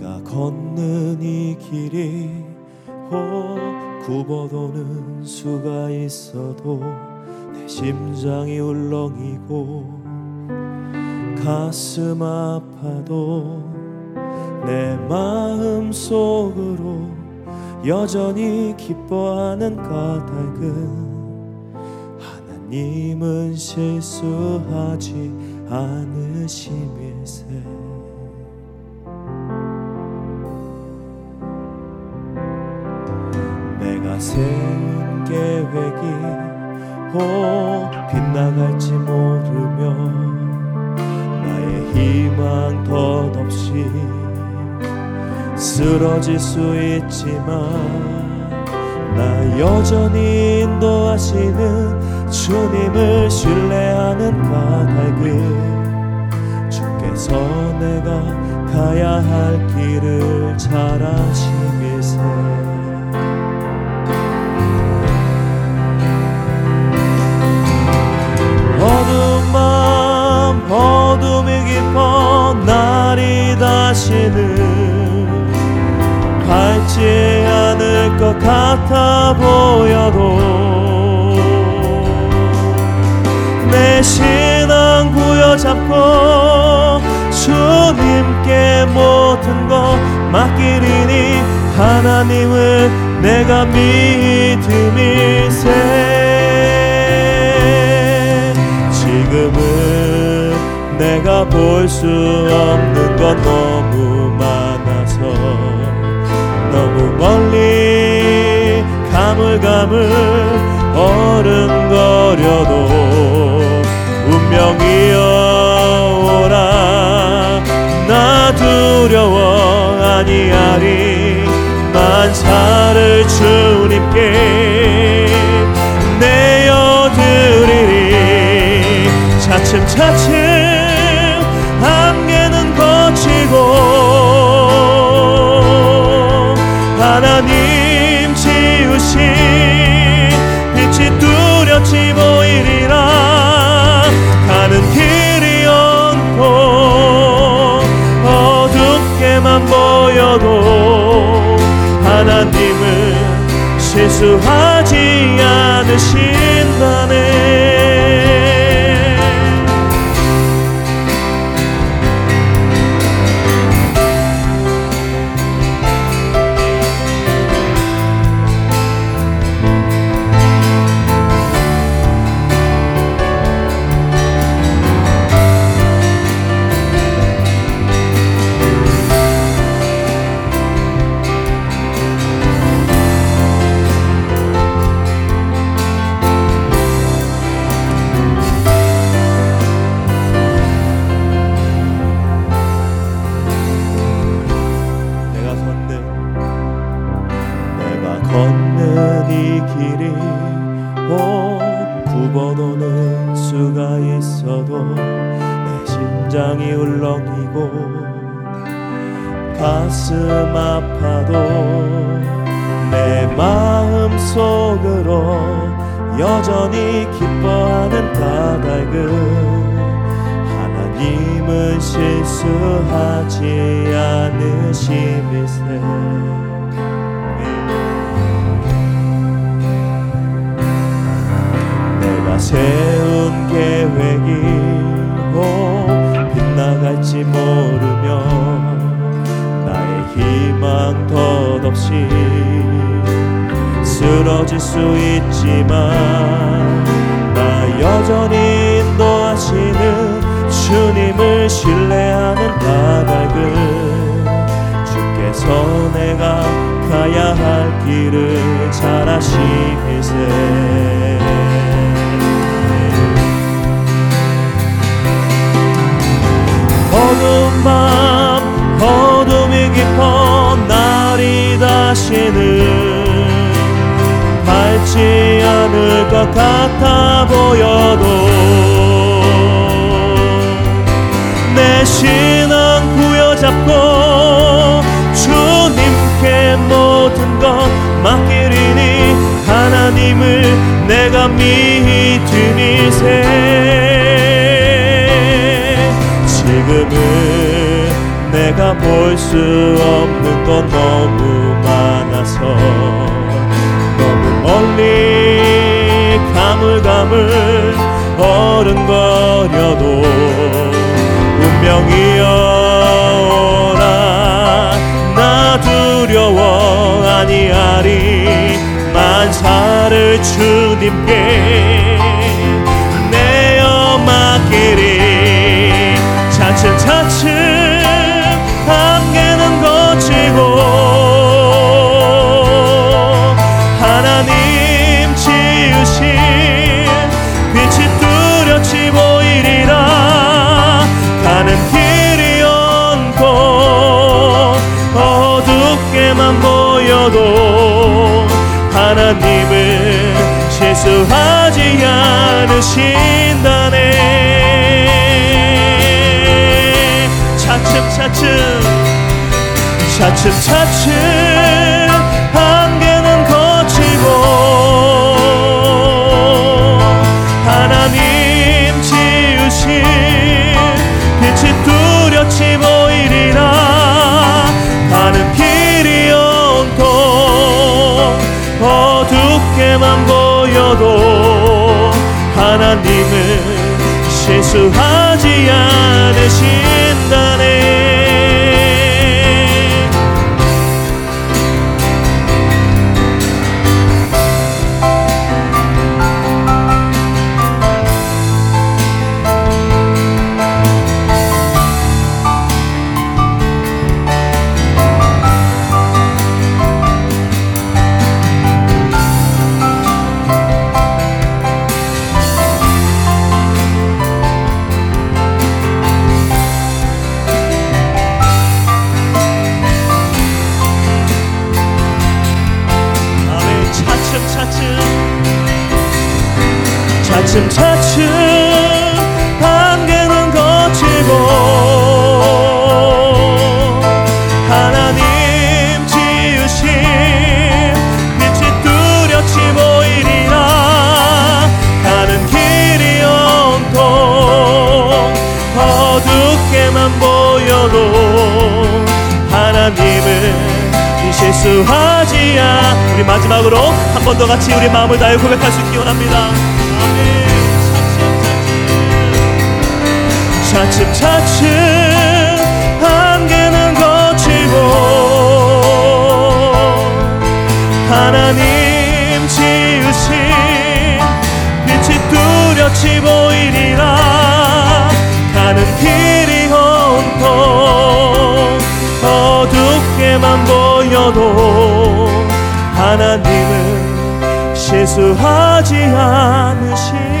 내가 걷는 이 길이 혹 굽어도는 수가 있어도 내 심장이 울렁이고 가슴 아파도 내 마음 속으로 여전히 기뻐하는 까닭은 하나님은 실수하지 않으심일세 세운 계획이 혹 빗나갈지 모르며 나의 희망 덧없이 쓰러질 수 있지만 나 여전히 인도하시는 주님을 신뢰하는 까닭은 주께서 내가 가야 할 길을 잘 아시밀세 같아 보여도 내 신앙 부여잡고 주님께 모든 것 맡기리니 하나님을 내가 믿음일세. 지금은 내가 볼 수 없는 건너 가물가물 어른거려도 운명이 뚜렷이 보이리라 가는 길이 없고 어둡게만 보여도 하나님은 실수하지 않으신 가슴 아파도 내 마음 속으로 여전히 기뻐하는 까닭은 하나님은 실수하지 내가 세운 계획이 꼭 빗나갈지 모르며 희망 덧없이 쓰러질 수 있지만 나 여전히 인도하시는 주님을 신뢰하는 까닭은 주께서 내가 가야 할 길을 잘 아시미세 다시는 밝지 않을 것 같아 보여도 내 신앙 부여잡고 주님께 모든 것 맡기리니 하나님을 내가 믿음이세. 지금은 내가 볼 수 없는 건 너무 많아서 너무 멀리 가물가물 어른거려도 운명이여라. 나 두려워 아니하리 만사를 주님께 어둡게만 보여도 하나님은 실수하지 않으신다네. 차츰차츰 차츰차츰 한계는 거치고 하나님 지으신 빛이 뚜렷이 보이 어둡게만 보여도 하나님은 실수하지 않으신 차츰 차츰 한계는 거치고 하나님 지으신 빛이 뚜렷이 보이리라. 가는 길이 온통 어둡게만 보여도 하나님은 실수하지 않 우리 마지막으로 한 번 더 같이 우리 마음을 다해 고백할 수 있기 원합니다 차츰 차츰 한계는 거치고 하나님 지으신 빛이 뚜렷이 보이리라. 가는 길이 온통 어둡게만 보여도 하나님은 실수하지 않으신